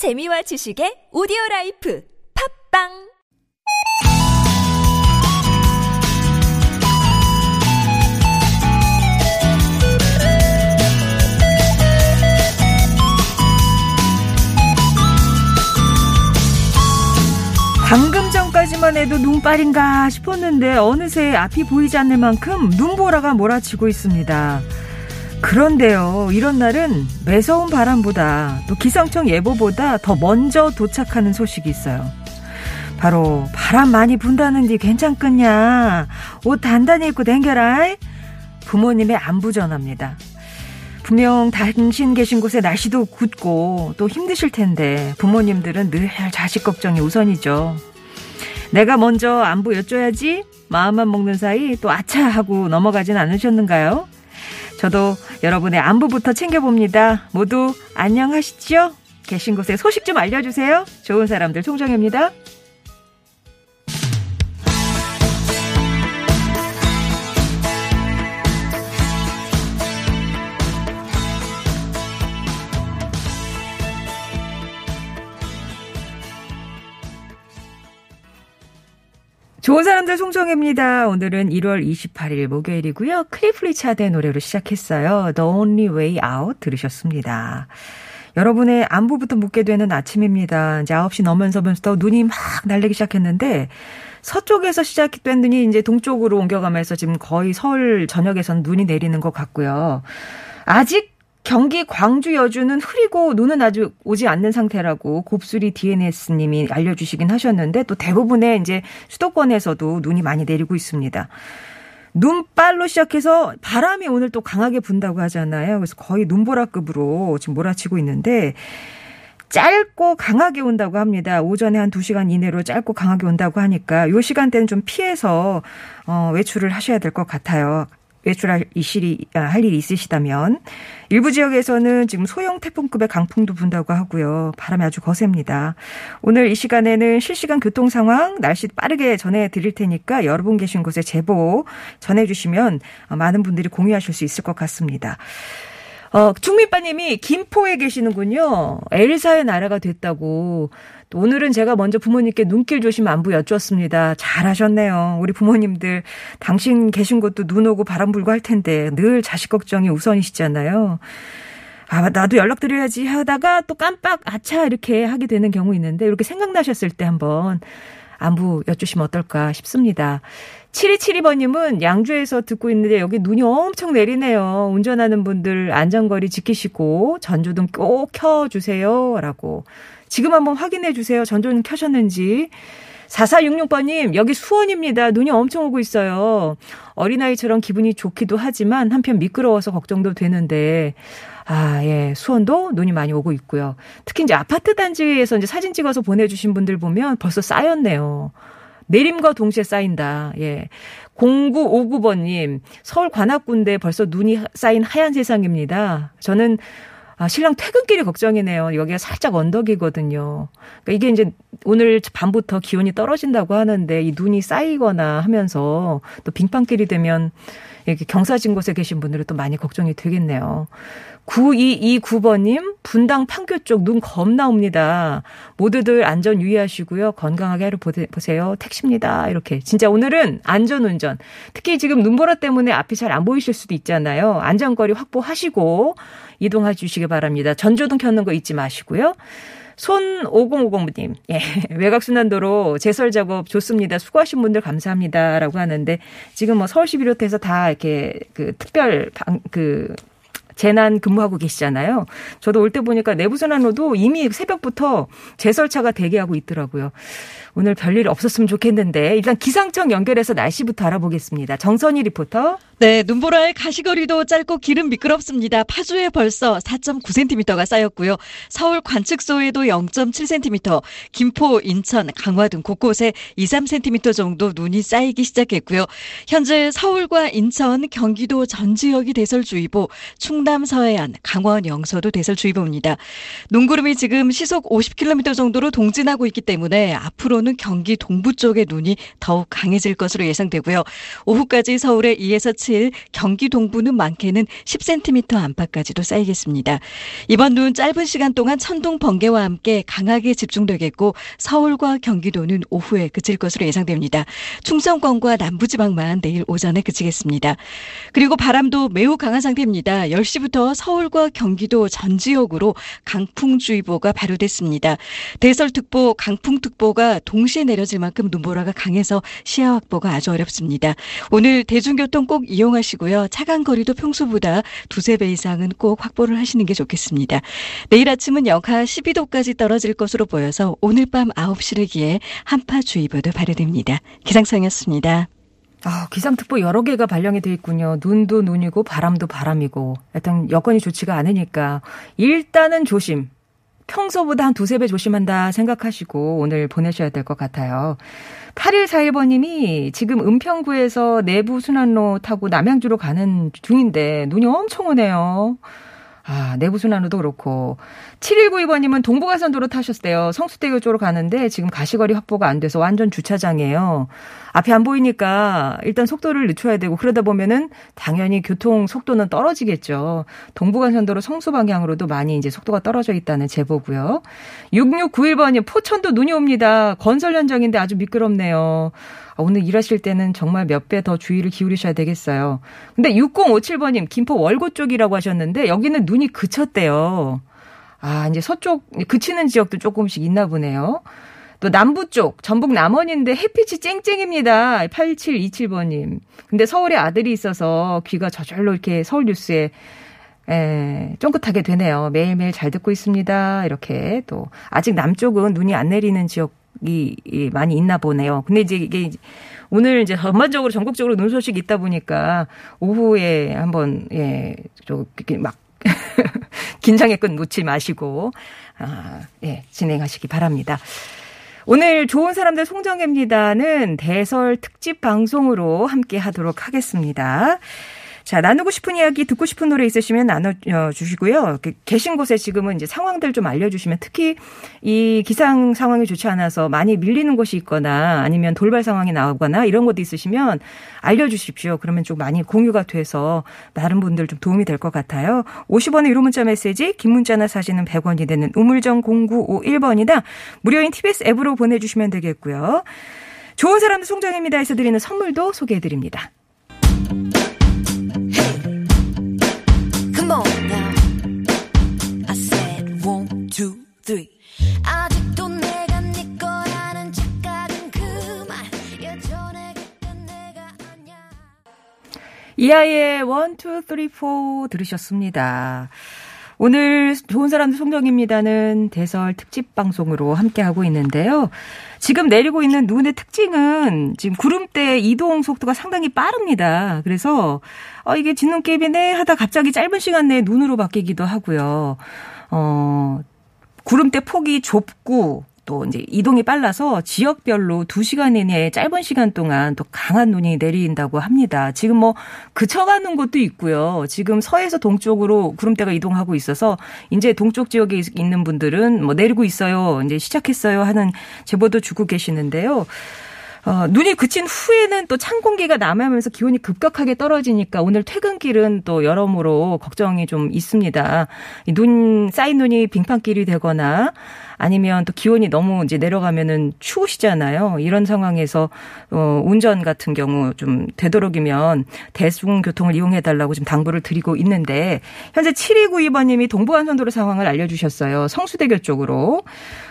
재미와 지식의 오디오 life 팟빵 방금 전까지만 해도 눈발인가 싶었는데 어느새 앞이 보이지 않는 만큼 눈보라가 몰아치고 있습니다. 그런데요, 이런 날은 매서운 바람보다 또 기상청 예보보다 더 먼저 도착하는 소식이 있어요. 바로 바람 많이 분다는데 괜찮겠냐? 옷 단단히 입고 댕겨라. 부모님의 안부 전합니다. 분명 당신 계신 곳에 날씨도 굳고 또 힘드실 텐데 부모님들은 늘 자식 걱정이 우선이죠. 내가 먼저 안부 여쭤야지 마음만 먹는 사이 또 아차 하고 넘어가진 않으셨는가요? 저도 여러분의 안부부터 챙겨봅니다. 모두 안녕하시죠? 계신 곳에 소식 좀 알려주세요. 좋은 사람들 총정입니다. 좋은 사람들 송정혜입니다. 오늘은 1월 28일 목요일이고요. 클리프 리차드의 노래로 시작했어요. The Only Way Out 들으셨습니다. 여러분의 안부부터 묻게 되는 아침입니다. 이제 9시 넘으면서부터 눈이 막 날리기 시작했는데 서쪽에서 시작된 눈이 이제 동쪽으로 옮겨가면서 지금 거의 서울 전역에서는 눈이 내리는 것 같고요. 아직 경기 광주 여주는 흐리고 눈은 아주 오지 않는 상태라고 곱수리 DNS님이 알려주시긴 하셨는데 또 대부분의 이제 수도권에서도 눈이 많이 내리고 있습니다. 눈발로 시작해서 바람이 오늘 또 강하게 분다고 하잖아요. 그래서 거의 눈보라급으로 지금 몰아치고 있는데 짧고 강하게 온다고 합니다. 오전에 한 2시간 이내로 짧고 강하게 온다고 하니까 요 시간대는 좀 피해서 어 외출을 하셔야 될 것 같아요. 외출할 이실이 아, 할 일이 있으시다면 일부 지역에서는 지금 소형 태풍급의 강풍도 분다고 하고요. 바람이 아주 거셉니다. 오늘 이 시간에는 실시간 교통 상황 날씨 빠르게 전해 드릴 테니까 여러분 계신 곳에 제보 전해 주시면 많은 분들이 공유하실 수 있을 것 같습니다. 어, 충민빠님이 김포에 계시는군요. 엘사의 나라가 됐다고. 또 오늘은 제가 먼저 부모님께 눈길 조심 안부 여쭈었습니다. 잘하셨네요. 우리 부모님들 당신 계신 곳도 눈 오고 바람 불고 할 텐데 늘 자식 걱정이 우선이시잖아요. 아, 나도 연락드려야지 하다가 또 깜빡 아차 이렇게 하게 되는 경우 있는데 이렇게 생각나셨을 때 한번 안부 여쭈시면 어떨까 싶습니다. 7272번님은 양주에서 듣고 있는데 여기 눈이 엄청 내리네요. 운전하는 분들 안전거리 지키시고 전조등 꼭 켜주세요. 라고. 지금 한번 확인해 주세요. 전조등 켜셨는지. 4466번님, 여기 수원입니다. 눈이 엄청 오고 있어요. 어린아이처럼 기분이 좋기도 하지만 한편 미끄러워서 걱정도 되는데, 아, 예. 수원도 눈이 많이 오고 있고요. 특히 이제 아파트 단지에서 이제 사진 찍어서 보내주신 분들 보면 벌써 쌓였네요. 내림과 동시에 쌓인다. 예. 0959번님, 서울 관악군대 벌써 눈이 쌓인 하얀 세상입니다. 저는 아, 신랑 퇴근길이 걱정이네요. 여기가 살짝 언덕이거든요. 그러니까 이게 이제 오늘 밤부터 기온이 떨어진다고 하는데 이 눈이 쌓이거나 하면서 또 빙판길이 되면 이렇게 경사진 곳에 계신 분들은 또 많이 걱정이 되겠네요. 9229번님, 분당 판교 쪽 눈 겁나 옵니다. 모두들 안전 유의하시고요. 건강하게 하루 보세요. 택시입니다. 이렇게. 진짜 오늘은 안전 운전. 특히 지금 눈보라 때문에 앞이 잘 안 보이실 수도 있잖아요. 안전거리 확보하시고 이동해 주시기 바랍니다. 전조등 켜는 거 잊지 마시고요. 손 5050님, 예, 외곽순환도로 제설 작업 좋습니다. 수고하신 분들 감사합니다. 라고 하는데, 지금 뭐 서울시 비롯해서 다 이렇게 그 특별 방, 그 재난 근무하고 계시잖아요. 저도 올 때 보니까 내부순환로도 이미 새벽부터 제설차가 대기하고 있더라고요. 오늘 별일 없었으면 좋겠는데 일단 기상청 연결해서 날씨부터 알아보겠습니다. 정선희 리포터. 네, 눈보라의 가시거리도 짧고 길은 미끄럽습니다. 파주에 벌써 4.9cm가 쌓였고요. 서울 관측소에도 0.7cm, 김포, 인천, 강화 등 곳곳에 2, 3cm 정도 눈이 쌓이기 시작했고요. 현재 서울과 인천, 경기도 전 지역이 대설주의보, 충남 서해안, 강원 영서도 대설주의보입니다. 눈구름이 지금 시속 50km 정도로 동진하고 있기 때문에 앞으로는 경기 동부 쪽의 눈이 더욱 강해질 것으로 예상되고요. 오후까지 서울에 2에서 7 사칠, 경기 동부는 많게는 10cm 안팎까지도 쌓이겠습니다. 이번 눈 짧은 시간 동안 천둥 번개와 함께 강하게 집중되겠고 서울과 경기도는 오후에 그칠 것으로 예상됩니다. 충청권과 남부지방만 내일 오전에 그치겠습니다. 그리고 바람도 매우 강한 상태입니다. 10시부터 서울과 경기도 전 지역으로 강풍주의보가 발효됐습니다. 대설특보, 강풍특보가 동시에 내려질 만큼 눈보라가 강해서 시야 확보가 아주 어렵습니다. 오늘 대중교통 꼭 이용 하시고요. 차간 거리도 평소보다 두세 배 이상은 꼭 확보를 하시는 게 좋겠습니다. 내일 아침은 영하 12도까지 떨어질 것으로 보여서 오늘 밤 9시를 기해 한파주의보도 발효됩니다. 기상청이었습니다. 아, 기상특보 여러 개가 발령이 돼 있군요. 눈도 눈이고 바람도 바람이고. 일단 여건이 좋지가 않으니까 일단은 조심. 평소보다 한 두세 배 조심한다 생각하시고 오늘 보내셔야 될 것 같아요. 8141번님이 지금 은평구에서 내부 순환로 타고 남양주로 가는 중인데 눈이 엄청 오네요. 아, 내부순환로도 그렇고. 7192번님은 동부가선도로 타셨대요. 성수대교 쪽으로 가는데 지금 가시거리 확보가 안 돼서 완전 주차장이에요. 앞이 안 보이니까 일단 속도를 늦춰야 되고 그러다 보면은 당연히 교통 속도는 떨어지겠죠. 동부간선도로 성수 방향으로도 많이 이제 속도가 떨어져 있다는 제보고요. 6691번님 포천도 눈이 옵니다. 건설 현장인데 아주 미끄럽네요. 아, 오늘 일하실 때는 정말 몇 배 더 주의를 기울이셔야 되겠어요. 근데 6057번님, 김포 월고 쪽이라고 하셨는데 여기는 눈이 그쳤대요. 아, 이제 서쪽 그치는 지역도 조금씩 있나 보네요. 또 남부 쪽 전북 남원인데 햇빛이 쨍쨍입니다. 8727번님. 근데 서울에 아들이 있어서 귀가 저절로 이렇게 서울 뉴스에 에, 쫑긋하게 되네요. 매일매일 잘 듣고 있습니다. 이렇게 또 아직 남쪽은 눈이 안 내리는 지역 이 많이 있나 보네요. 근데 이제 이게 오늘 이제 전반적으로 전국적으로 눈 소식이 있다 보니까 오후에 한번 예좀막 긴장의 끈 놓지 마시고 아, 예, 진행하시기 바랍니다. 오늘 좋은 사람들 송정혜입니다는 대설 특집 방송으로 함께 하도록 하겠습니다. 자, 나누고 싶은 이야기, 듣고 싶은 노래 있으시면 나눠주시고요. 계신 곳에 지금은 이제 상황들 좀 알려주시면 특히 이 기상 상황이 좋지 않아서 많이 밀리는 곳이 있거나 아니면 돌발 상황이 나오거나 이런 것도 있으시면 알려주십시오. 그러면 좀 많이 공유가 돼서 다른 분들 좀 도움이 될 것 같아요. 50원의 유료 문자 메시지, 긴 문자나 사진은 100원이 되는 우물정 0951번이다. 무료인 TBS 앱으로 보내주시면 되겠고요. 좋은 사람들 송정입니다에서 드리는 선물도 소개해드립니다. 아직도 내가 네 거라는 착각은 그만 예전에 그땐 내가 아냐. 이하이의 One, Two, Three, Four 들으셨습니다. 오늘 좋은 사람들 송정입니다는 대설 특집 방송으로 함께하고 있는데요. 지금 내리고 있는 눈의 특징은 지금 구름대 이동 속도가 상당히 빠릅니다. 그래서 어 이게 진눈깨비네 하다 갑자기 짧은 시간 내에 눈으로 바뀌기도 하고요. 어 구름대 폭이 좁고 또 이제 이동이 빨라서 지역별로 2시간 이내에 짧은 시간 동안 또 강한 눈이 내린다고 합니다. 지금 뭐 그쳐가는 곳도 있고요. 지금 서에서 동쪽으로 구름대가 이동하고 있어서 이제 동쪽 지역에 있는 분들은 뭐 내리고 있어요. 이제 시작했어요 하는 제보도 주고 계시는데요. 어, 눈이 그친 후에는 또 찬 공기가 남아면서 기온이 급격하게 떨어지니까 오늘 퇴근길은 또 여러모로 걱정이 좀 있습니다. 눈, 쌓인 눈이 빙판길이 되거나 아니면 또 기온이 너무 이제 내려가면은 추우시잖아요. 이런 상황에서 어 운전 같은 경우 좀 되도록이면 대중교통을 이용해 달라고 지금 당부를 드리고 있는데 현재 7292번 님이 동부간선도로 상황을 알려 주셨어요. 성수대교 쪽으로.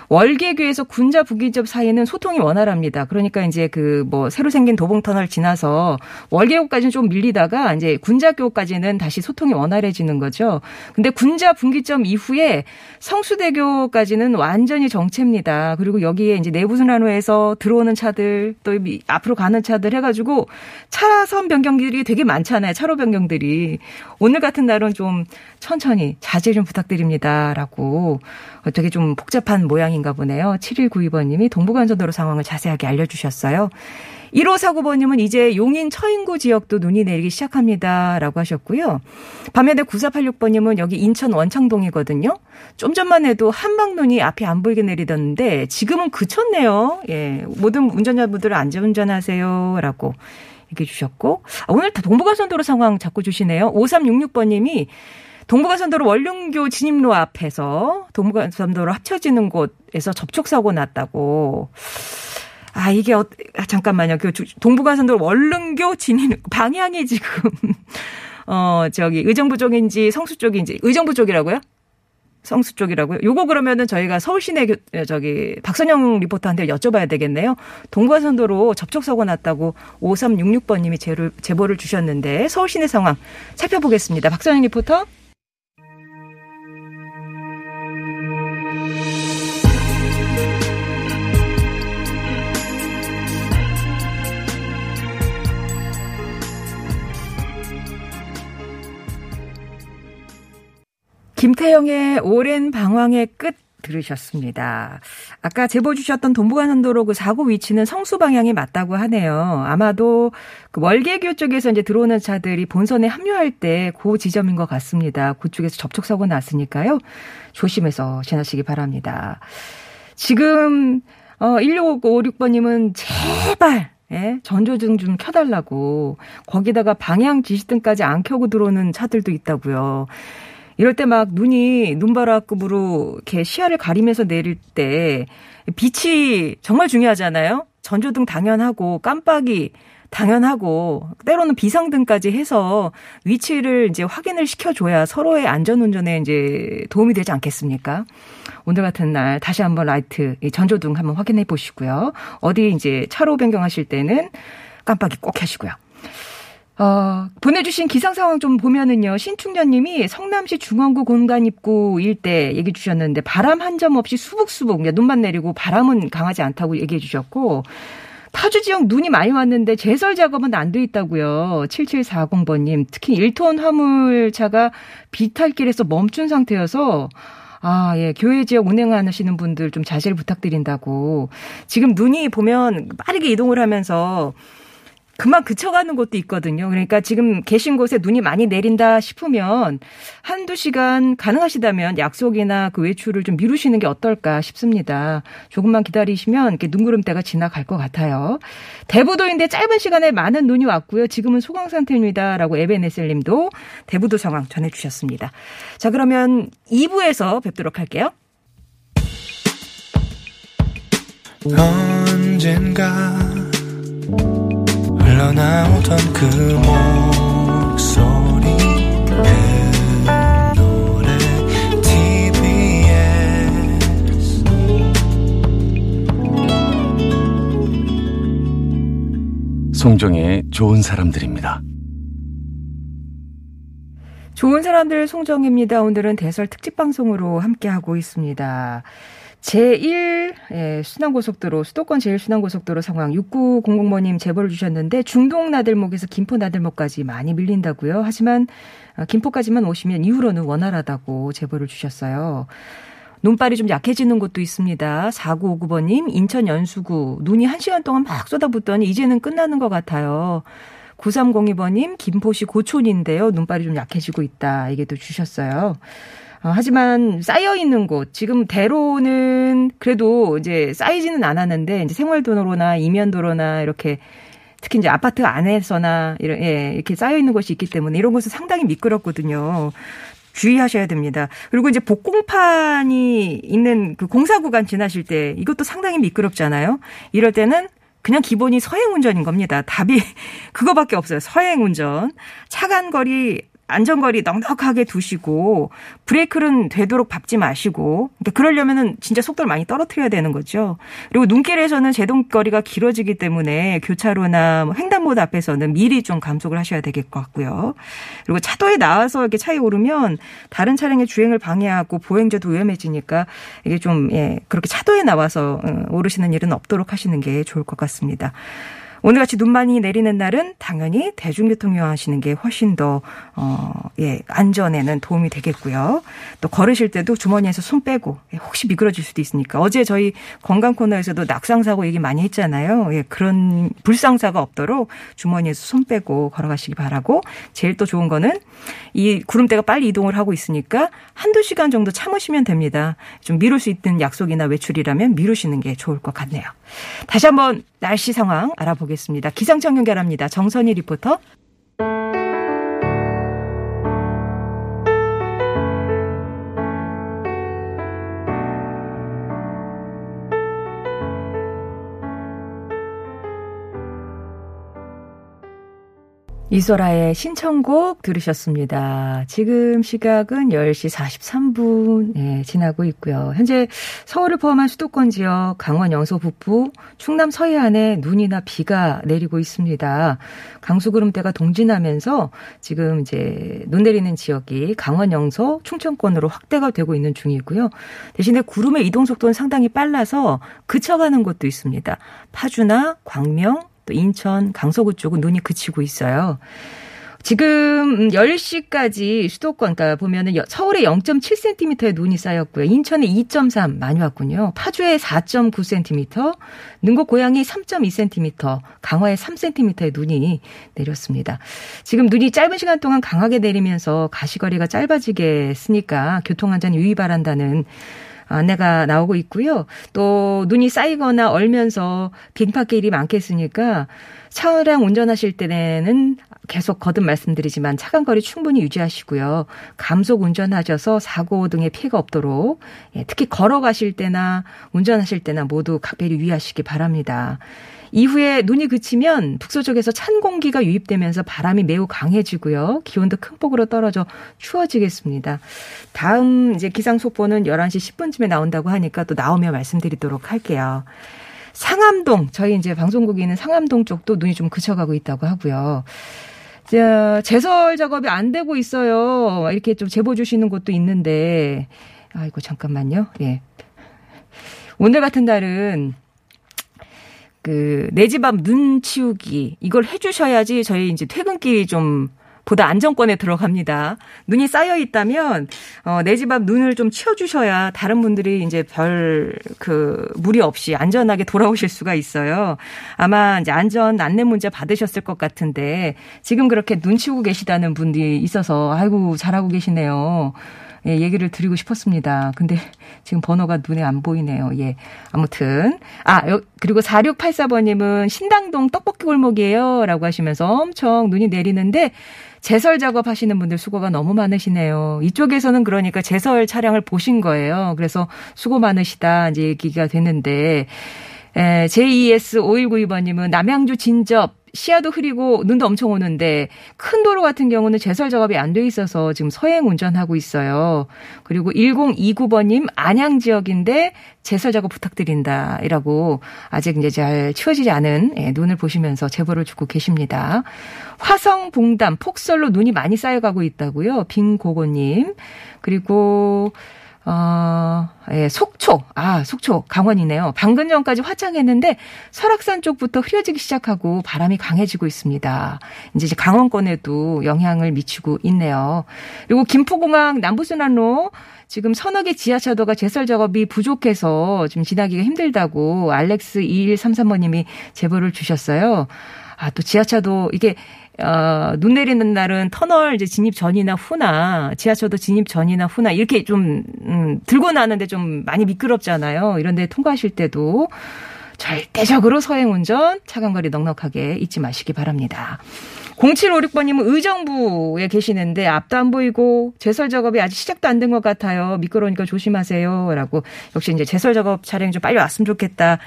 월계교에서 군자 부기점 사이에는 소통이 원활합니다. 그러니까 이제 그 뭐 새로 생긴 도봉터널 지나서 월계교까지는 좀 밀리다가 이제 군자교까지는 다시 소통이 원활해지는 거죠. 근데 군자 분기점 이후에 성수대교까지는 완 전히 정체입니다. 그리고 여기에 이제 내부순환로에서 들어오는 차들 또 앞으로 가는 차들 해가지고 차선 변경들이 되게 많잖아요. 차로 변경들이 오늘 같은 날은 좀 천천히 자제 좀 부탁드립니다라고 되게 좀 복잡한 모양인가 보네요. 7192번님이 동부간선도로 상황을 자세하게 알려주셨어요. 1549번님은 이제 용인 처인구 지역도 눈이 내리기 시작합니다. 라고 하셨고요. 밤에대 9486번님은 여기 인천 원창동이거든요. 좀 전만 해도 한방눈이 앞이 안 보이게 내리던데 지금은 그쳤네요. 예. 모든 운전자분들은 안전운전하세요. 라고 얘기해 주셨고 아, 오늘 동부간선도로 상황 자꾸 주시네요. 5366번님이 동부간선도로 원륜교 진입로 앞에서 동부간선도로 합쳐지는 곳에서 접촉사고 났다고. 아, 이게, 어, 아, 잠깐만요. 그 동부간선도로 원릉교 진입, 방향이 지금, 어, 저기, 의정부 쪽인지 성수 쪽인지, 의정부 쪽이라고요? 성수 쪽이라고요. 요거 그러면은 저희가 서울 시내 저기 박선영 리포터한테 여쭤봐야 되겠네요. 동부간선도로 접촉 사고 났다고 5366번 님이 제를, 제보를 주셨는데 서울 시내 상황 살펴보겠습니다. 박선영 리포터. 김태영의 오랜 방황의 끝 들으셨습니다. 아까 제보 주셨던 동부간 선도로 그 사고 위치는 성수 방향이 맞다고 하네요. 아마도 그 월계교 쪽에서 이제 들어오는 차들이 본선에 합류할 때 그 지점인 것 같습니다. 그쪽에서 접촉사고 났으니까요. 조심해서 지나시기 바랍니다. 지금 어 1656번님은 제발 예? 전조등 좀 켜달라고 거기다가 방향 지시등까지 안 켜고 들어오는 차들도 있다고요. 이럴 때 막 눈이 눈바라급으로 이렇게 시야를 가리면서 내릴 때 빛이 정말 중요하잖아요. 전조등 당연하고 깜빡이 당연하고 때로는 비상등까지 해서 위치를 이제 확인을 시켜줘야 서로의 안전운전에 이제 도움이 되지 않겠습니까? 오늘 같은 날 다시 한번 라이트 전조등 한번 확인해 보시고요. 어디 이제 차로 변경하실 때는 깜빡이 꼭 켜시고요. 어, 보내주신 기상 상황 좀 보면은요, 신충년님이 성남시 중원구 공간 입구 일대 얘기 주셨는데, 바람 한 점 없이 수북수북, 그러니까 눈만 내리고 바람은 강하지 않다고 얘기해 주셨고, 파주 지역 눈이 많이 왔는데 제설 작업은 안 돼 있다고요. 7740번님. 특히 1톤 화물차가 비탈길에서 멈춘 상태여서 아, 예. 교회 지역 운행하시는 분들 좀 자제를 부탁드린다고. 지금 눈이 보면 빠르게 이동을 하면서 금방 그쳐가는 곳도 있거든요. 그러니까 지금 계신 곳에 눈이 많이 내린다 싶으면 한두 시간 가능하시다면 약속이나 그 외출을 좀 미루시는 게 어떨까 싶습니다. 조금만 기다리시면 이렇게 눈구름대가 지나갈 것 같아요. 대부도인데 짧은 시간에 많은 눈이 왔고요. 지금은 소강 상태입니다라고 에베네셀 님도 대부도 상황 전해 주셨습니다. 자, 그러면 2부에서 뵙도록 할게요. 언젠가 흘러나오던 그 목소리 노래 TBS 송정의 좋은 사람들입니다. 좋은 사람들 송정입니다. 오늘은 대설 특집 방송으로 함께하고 있습니다. 제1 예, 순환고속도로 수도권 제1 순환고속도로 상황 6900번님 제보를 주셨는데 중동 나들목에서 김포 나들목까지 많이 밀린다고요. 하지만 어, 김포까지만 오시면 이후로는 원활하다고 제보를 주셨어요. 눈발이 좀 약해지는 곳도 있습니다. 4959번님 인천 연수구 눈이 1시간 동안 막 쏟아붓더니 이제는 끝나는 것 같아요. 9302번님 김포시 고촌인데요. 눈발이 좀 약해지고 있다. 얘기도 주셨어요. 어, 하지만 쌓여 있는 곳 지금 대로는 그래도 이제 쌓이지는 않았는데 이제 생활도로나 이면도로나 이렇게 특히 이제 아파트 안에서나 이런 예, 이렇게 쌓여 있는 곳이 있기 때문에 이런 곳은 상당히 미끄럽거든요. 주의하셔야 됩니다. 그리고 이제 복공판이 있는 그 공사 구간 지나실 때 이것도 상당히 미끄럽잖아요. 이럴 때는 그냥 기본이 서행 운전인 겁니다. 답이 그거밖에 없어요. 서행 운전. 차간 거리 안전거리 넉넉하게 두시고 브레이크는 되도록 밟지 마시고 그러니까 그러려면은 진짜 속도를 많이 떨어뜨려야 되는 거죠. 그리고 눈길에서는 제동거리가 길어지기 때문에 교차로나 뭐 횡단보도 앞에서는 미리 좀 감속을 하셔야 되겠 것 같고요. 그리고 차도에 나와서 이렇게 차에 오르면 다른 차량의 주행을 방해하고 보행자도 위험해지니까 이게 좀 예, 그렇게 차도에 나와서 어, 오르시는 일은 없도록 하시는 게 좋을 것 같습니다. 오늘같이 눈 많이 내리는 날은 당연히 대중교통 이용하시는 게 훨씬 더, 어, 예, 안전에는 도움이 되겠고요. 또 걸으실 때도 주머니에서 손 빼고, 예, 혹시 미끄러질 수도 있으니까. 어제 저희 건강 코너에서도 낙상사고 얘기 많이 했잖아요. 예, 그런 불상사가 없도록 주머니에서 손 빼고 걸어가시기 바라고, 제일 또 좋은 거는 이 구름대가 빨리 이동을 하고 있으니까 한두 시간 정도 참으시면 됩니다. 좀 미룰 수 있는 약속이나 외출이라면 미루시는 게 좋을 것 같네요. 다시 한번 날씨 상황 알아보겠습니다. 알아보겠습니다. 기상청 연결합니다. 정선희 리포터. 이소라의 신청곡 들으셨습니다. 지금 시각은 10시 43분 예, 지나고 있고요. 현재 서울을 포함한 수도권 지역, 강원 영서 북부, 충남 서해안에 눈이나 비가 내리고 있습니다. 강수구름대가 동진하면서 지금 이제 눈 내리는 지역이 강원 영서, 충청권으로 확대가 되고 있는 중이고요. 대신에 구름의 이동 속도는 상당히 빨라서 그쳐가는 곳도 있습니다. 파주나 광명, 또 인천, 강서구 쪽은 눈이 그치고 있어요. 지금 10시까지 수도권, 그러니까 보면은 서울에 0.7cm의 눈이 쌓였고요. 인천에 2.3 많이 왔군요. 파주에 4.9cm, 능곡 고양이 3.2cm, 강화에 3cm의 눈이 내렸습니다. 지금 눈이 짧은 시간 동안 강하게 내리면서 가시거리가 짧아지게 했으니까 교통 안전 유의 바란다는 안내가 나오고 있고요. 또 눈이 쌓이거나 얼면서 빈파길이 많겠으니까 차량 운전하실 때는 계속 거듭 말씀드리지만 차간 거리 충분히 유지하시고요. 감속 운전하셔서 사고 등의 피해가 없도록 예, 특히 걸어가실 때나 운전하실 때나 모두 각별히 유의하시기 바랍니다. 이후에 눈이 그치면 북서 쪽에서 찬 공기가 유입되면서 바람이 매우 강해지고요. 기온도 큰 폭으로 떨어져 추워지겠습니다. 다음 이제 기상 속보는 11시 10분쯤에 나온다고 하니까 또 나오면 말씀드리도록 할게요. 상암동, 저희 이제 방송국에 있는 상암동 쪽도 눈이 좀 그쳐가고 있다고 하고요. 자, 제설 작업이 안 되고 있어요. 이렇게 좀 제보 주시는 곳도 있는데, 아이고, 잠깐만요. 예. 오늘 같은 날은 그 내 집 앞 눈 치우기 이걸 해주셔야지 저희 이제 퇴근길이 좀 보다 안정권에 들어갑니다. 눈이 쌓여 있다면 어, 내 집 앞 눈을 좀 치워주셔야 다른 분들이 이제 별 그 무리 없이 안전하게 돌아오실 수가 있어요. 아마 이제 안전 안내 문자 받으셨을 것 같은데 지금 그렇게 눈 치우고 계시다는 분들이 있어서 아이고 잘하고 계시네요. 예, 얘기를 드리고 싶었습니다. 근데 지금 번호가 눈에 안 보이네요. 예. 아무튼. 아, 그리고 4684번님은 신당동 떡볶이 골목이에요. 라고 하시면서 엄청 눈이 내리는데 제설 작업하시는 분들 수고가 너무 많으시네요. 이쪽에서는 그러니까 제설 차량을 보신 거예요. 그래서 수고 많으시다 이제 얘기가 됐는데 에, JES5192번님은 남양주 진접 시야도 흐리고 눈도 엄청 오는데 큰 도로 같은 경우는 제설 작업이 안 돼 있어서 지금 서행 운전하고 있어요. 그리고 1029번님 안양 지역인데 제설 작업 부탁드린다. 이라고 아직 이제 잘 치워지지 않은 예, 눈을 보시면서 제보를 주고 계십니다. 화성 봉담 폭설로 눈이 많이 쌓여가고 있다고요. 빙고고님. 그리고 어, 예, 속초. 아, 속초. 강원이네요. 방금 전까지 화창했는데 설악산 쪽부터 흐려지기 시작하고 바람이 강해지고 있습니다. 이제 강원권에도 영향을 미치고 있네요. 그리고 김포공항 남부순환로 지금 서너 개 지하차도가 제설 작업이 부족해서 좀 지나기가 힘들다고 알렉스 2133번님이 제보를 주셨어요. 아, 또 지하차도 이게 어, 눈 내리는 날은 터널 이제 진입 전이나 후나 지하철도 진입 전이나 후나 이렇게 좀 음, 들고 나는데 좀 많이 미끄럽잖아요. 이런데 통과하실 때도 절대적으로 서행 운전 차간 거리 넉넉하게 잊지 마시기 바랍니다. 0756번님은 의정부에 계시는데 앞도 안 보이고 제설 작업이 아직 시작도 안 된 것 같아요. 미끄러우니까 조심하세요. 라고 역시 이제 제설 작업 차량이 좀 빨리 왔으면 좋겠다.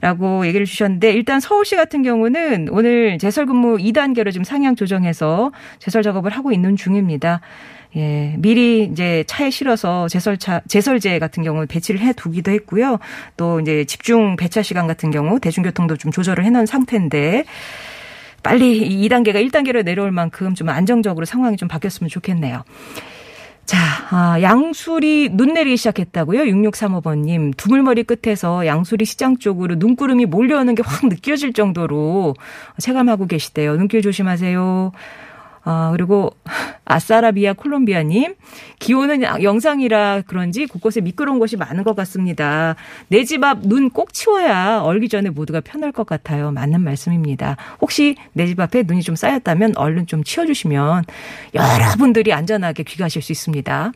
라고 얘기를 주셨는데 일단 서울시 같은 경우는 오늘 제설 근무 2단계로 지금 상향 조정해서 제설 작업을 하고 있는 중입니다. 예, 미리 이제 차에 실어서 제설차, 제설제 같은 경우 배치를 해 두기도 했고요. 또 이제 집중 배차 시간 같은 경우 대중교통도 좀 조절을 해 놓은 상태인데 빨리 2단계가 1단계로 내려올 만큼 좀 안정적으로 상황이 좀 바뀌었으면 좋겠네요. 자, 아, 양수리 눈 내리기 시작했다고요? 6635번님. 두물머리 끝에서 양수리 시장 쪽으로 눈구름이 몰려오는 게 확 느껴질 정도로 체감하고 계시대요. 눈길 조심하세요. 아, 그리고 아사라비아 콜롬비아님 기온은 영상이라 그런지 곳곳에 미끄러운 곳이 많은 것 같습니다. 내 집 앞 눈 꼭 치워야 얼기 전에 모두가 편할 것 같아요. 맞는 말씀입니다. 혹시 내 집 앞에 눈이 좀 쌓였다면 얼른 좀 치워주시면 여러분들이 안전하게 귀가하실 수 있습니다.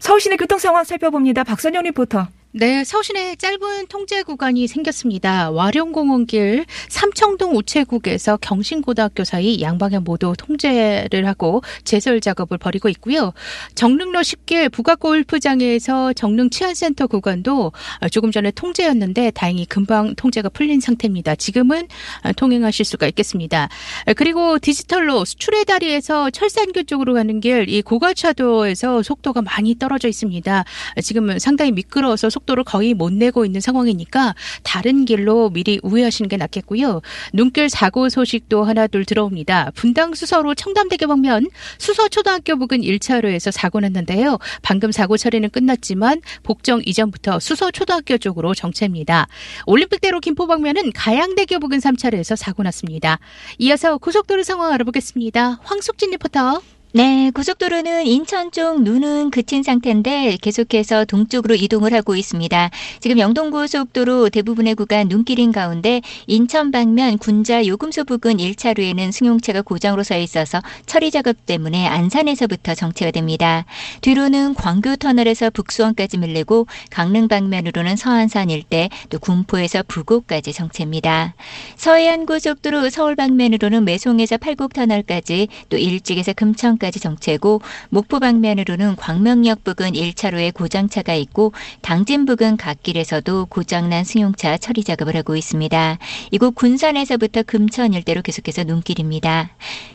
서울시내 교통 상황 살펴봅니다. 박선영 리포터. 네, 서울시내 짧은 통제 구간이 생겼습니다. 와룡공원길 삼청동 우체국에서 경신고등학교 사이 양방향 모두 통제를 하고 제설 작업을 벌이고 있고요. 정릉로 10길 북악골프장에서 정릉 치안센터 구간도 조금 전에 통제였는데 다행히 금방 통제가 풀린 상태입니다. 지금은 통행하실 수가 있겠습니다. 그리고 디지털로 수출의 다리에서 철산교 쪽으로 가는 길 이 고가차도에서 속도가 많이 떨어져 있습니다. 지금은 상당히 미끄러워서 속 속도를 거의 못 내고 있는 상황이니까 다른 길로 미리 우회하시는 게 낫겠고요. 눈길 사고 소식도 하나 둘 들어옵니다. 분당 수서로 청담대교 방면 수서 초등학교 부근 1차로에서 사고 났는데요. 방금 사고 처리는 끝났지만 복정 이전부터 수서 초등학교 쪽으로 정체입니다. 올림픽대로 김포 방면은 가양대교 부근 3차로에서 사고 났습니다. 이어서 고속도로 상황 알아보겠습니다. 황숙진 리포터. 네, 고속도로는 인천 쪽 눈은 그친 상태인데 계속해서 동쪽으로 이동을 하고 있습니다. 지금 영동고속도로 대부분의 구간 눈길인 가운데 인천 방면 군자 요금소 부근 1차로에는 승용차가 고장으로 서 있어서 처리 작업 때문에 안산에서부터 정체가 됩니다. 뒤로는 광교 터널에서 북수원까지 밀리고 강릉 방면으로는 서안산 일대 또 군포에서 부곡까지 정체입니다. 서해안 고속도로 서울 방면으로는 매송에서 팔곡 터널까지 또 일찍에서 금천까지 까지 정체고 목포 방면으로는 광명역 부근 1차로에 고장차가 있고 당진 부근 갓길에서도 고장난 승용차 처리 작업을 하고 있습니다. 이곳 군산에서부터 금천 일대로 계속해서 눈길입니다.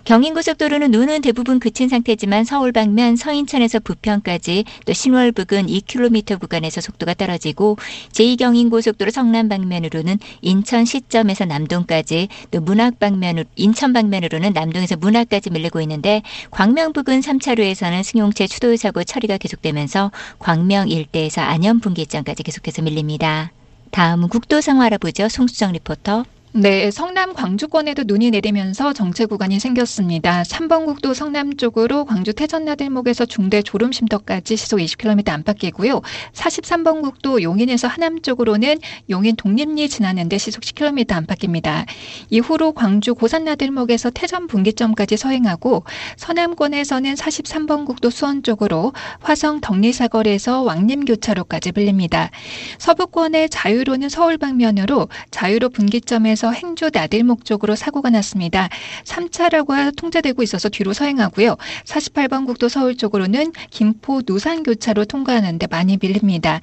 경인고속도로는 눈은 대부분 그친 상태지만 서울 방면 서인천에서 부평까지 또 신월 부근 2km 구간에서 속도가 떨어지고 제2경인고속도로 성남 방면으로는 인천 시점에서 남동까지 또 문학 방면으로 인천 방면으로는 남동에서 문학까지 밀리고 있는데 광명 광명 부근 3차로에서는 승용차 추돌 사고 처리가 계속되면서 광명 일대에서 안현 분기점까지 계속해서 밀립니다. 다음은 국도 상황 알아보죠. 송수정 리포터. 네, 성남 광주권에도 눈이 내리면서 정체 구간이 생겼습니다. 3번 국도 성남 쪽으로 광주 태전나들목에서 중대 졸음쉼터까지 시속 20km 안팎이고요. 43번 국도 용인에서 하남 쪽으로는 용인 독립리 지나는데 시속 10km 안팎입니다. 이후로 광주 고산나들목에서 태전 분기점까지 서행하고 서남권에서는 43번 국도 수원 쪽으로 화성 덕리사거리에서 왕림 교차로까지 빌립니다. 서부권의 자유로는 서울 방면으로 자유로 분기점에서 지나서 행주 나들목 쪽으로 사고가 났습니다. 3차로가 통제되고 있어서 뒤로 서행하고요. 48번 국도 서울 쪽으로는 김포 누산교차로 통과하는데 많이 밀립니다.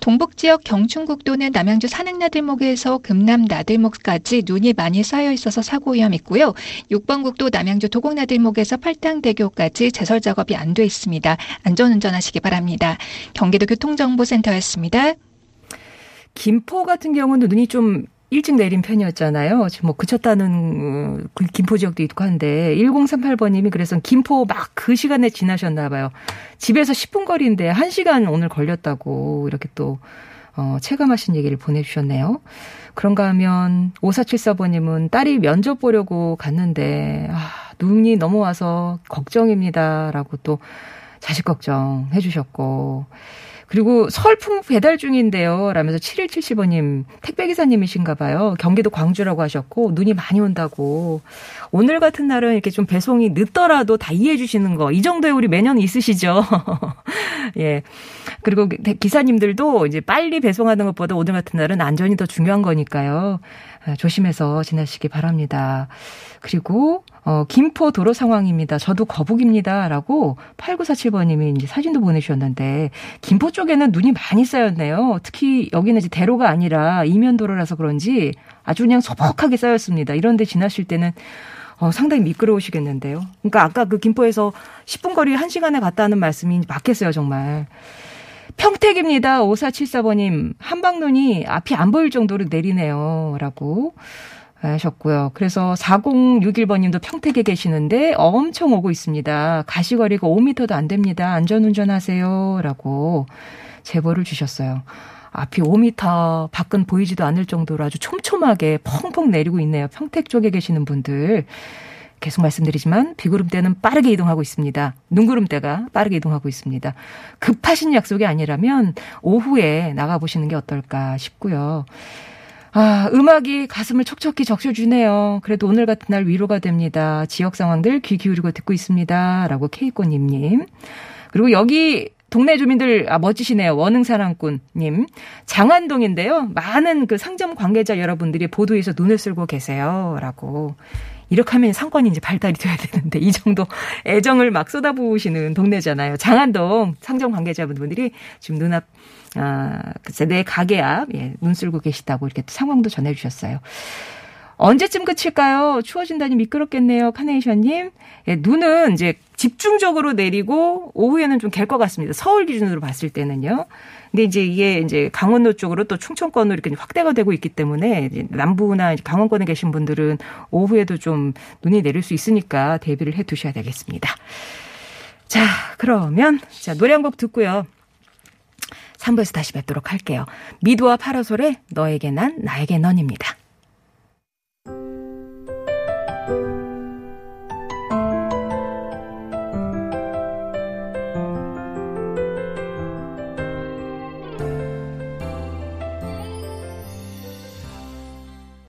동북 지역 경춘국도는 남양주 산행 나들목에서 금남 나들목까지 눈이 많이 쌓여 있어서 사고 위험 있고요. 6번 국도 남양주 도곡 나들목에서 팔당대교까지 제설 작업이 안 돼 있습니다. 안전 운전하시기 바랍니다. 경기도 교통정보센터였습니다. 김포 같은 경우는 눈이 좀 일찍 내린 편이었잖아요. 지금 뭐 그쳤다는 어, 그 김포 지역도 있고 한데 1038번님이 그래서 김포 막 그 시간에 지나셨나 봐요. 집에서 10분 거리인데 1시간 오늘 걸렸다고 이렇게 또 어, 체감하신 얘기를 보내주셨네요. 그런가 하면 5474번님은 딸이 면접 보려고 갔는데 아, 눈이 넘어와서 걱정입니다라고 또 자식 걱정 해 주셨고 그리고 설품 배달 중인데요. 라면서 7170번님 택배기사님이신가 봐요. 경기도 광주라고 하셨고 눈이 많이 온다고. 오늘 같은 날은 이렇게 좀 배송이 늦더라도 다 이해해 주시는 거. 이 정도의 우리 매년 있으시죠. 예. 그리고 기사님들도 이제 빨리 배송하는 것보다 오늘 같은 날은 안전이 더 중요한 거니까요. 아, 조심해서 지나시기 바랍니다. 그리고 어, 김포 도로 상황입니다. 저도 거북입니다 라고 8947번님이 이제 사진도 보내주셨는데 김포 쪽에는 눈이 많이 쌓였네요. 특히 여기는 이제 대로가 아니라 이면도로라서 그런지 아주 그냥 소복하게 쌓였습니다. 이런데 지나실 때는 어, 상당히 미끄러우시겠는데요. 그러니까 아까 그 김포에서 10분 거리 1시간에 갔다는 말씀이 맞겠어요, 정말. 평택입니다. 5474번님. 한방눈이 앞이 안 보일 정도로 내리네요. 라고 하셨고요. 그래서 4061번님도 평택에 계시는데 엄청 오고 있습니다. 가시거리가 5m도 안 됩니다. 안전운전하세요. 라고 제보를 주셨어요. 앞이 5m 밖은 보이지도 않을 정도로 아주 촘촘하게 펑펑 내리고 있네요. 평택 쪽에 계시는 분들. 계속 말씀드리지만 비구름대는 빠르게 이동하고 있습니다. 눈구름대가 빠르게 이동하고 있습니다. 급하신 약속이 아니라면 오후에 나가보시는 게 어떨까 싶고요. 아, 음악이 가슴을 촉촉히 적셔주네요. 그래도 오늘 같은 날 위로가 됩니다. 지역 상황들 귀 기울이고 듣고 있습니다. 라고 케이코님님. 그리고 여기 동네 주민들 아 멋지시네요. 원흥 사랑꾼님 장안동인데요. 많은 그 상점 관계자 여러분들이 보도에서 눈을 쓸고 계세요라고. 이렇게 하면 상권이 이제 발달이 돼야 되는데 이 정도 애정을 막 쏟아부으시는 동네잖아요. 장안동 상점 관계자분들이 지금 눈앞 아, 글쎄 내 가게 앞 예, 눈 쓸고 계시다고 이렇게 또 상황도 전해 주셨어요. 언제쯤 그칠까요? 추워진다니 미끄럽겠네요. 카네이션님. 예, 눈은 이제 집중적으로 내리고 오후에는 좀 갤 것 같습니다. 서울 기준으로 봤을 때는요. 근데 이제 이게 이제 강원도 쪽으로 또 충청권으로 이렇게 확대가 되고 있기 때문에 남부나 강원권에 계신 분들은 오후에도 좀 눈이 내릴 수 있으니까 대비를 해 두셔야 되겠습니다. 자, 그러면 자, 노래 한 곡 듣고요. 3부에서 다시 뵙도록 할게요. 미도와 파라솔의 너에게 난 나에게 넌입니다.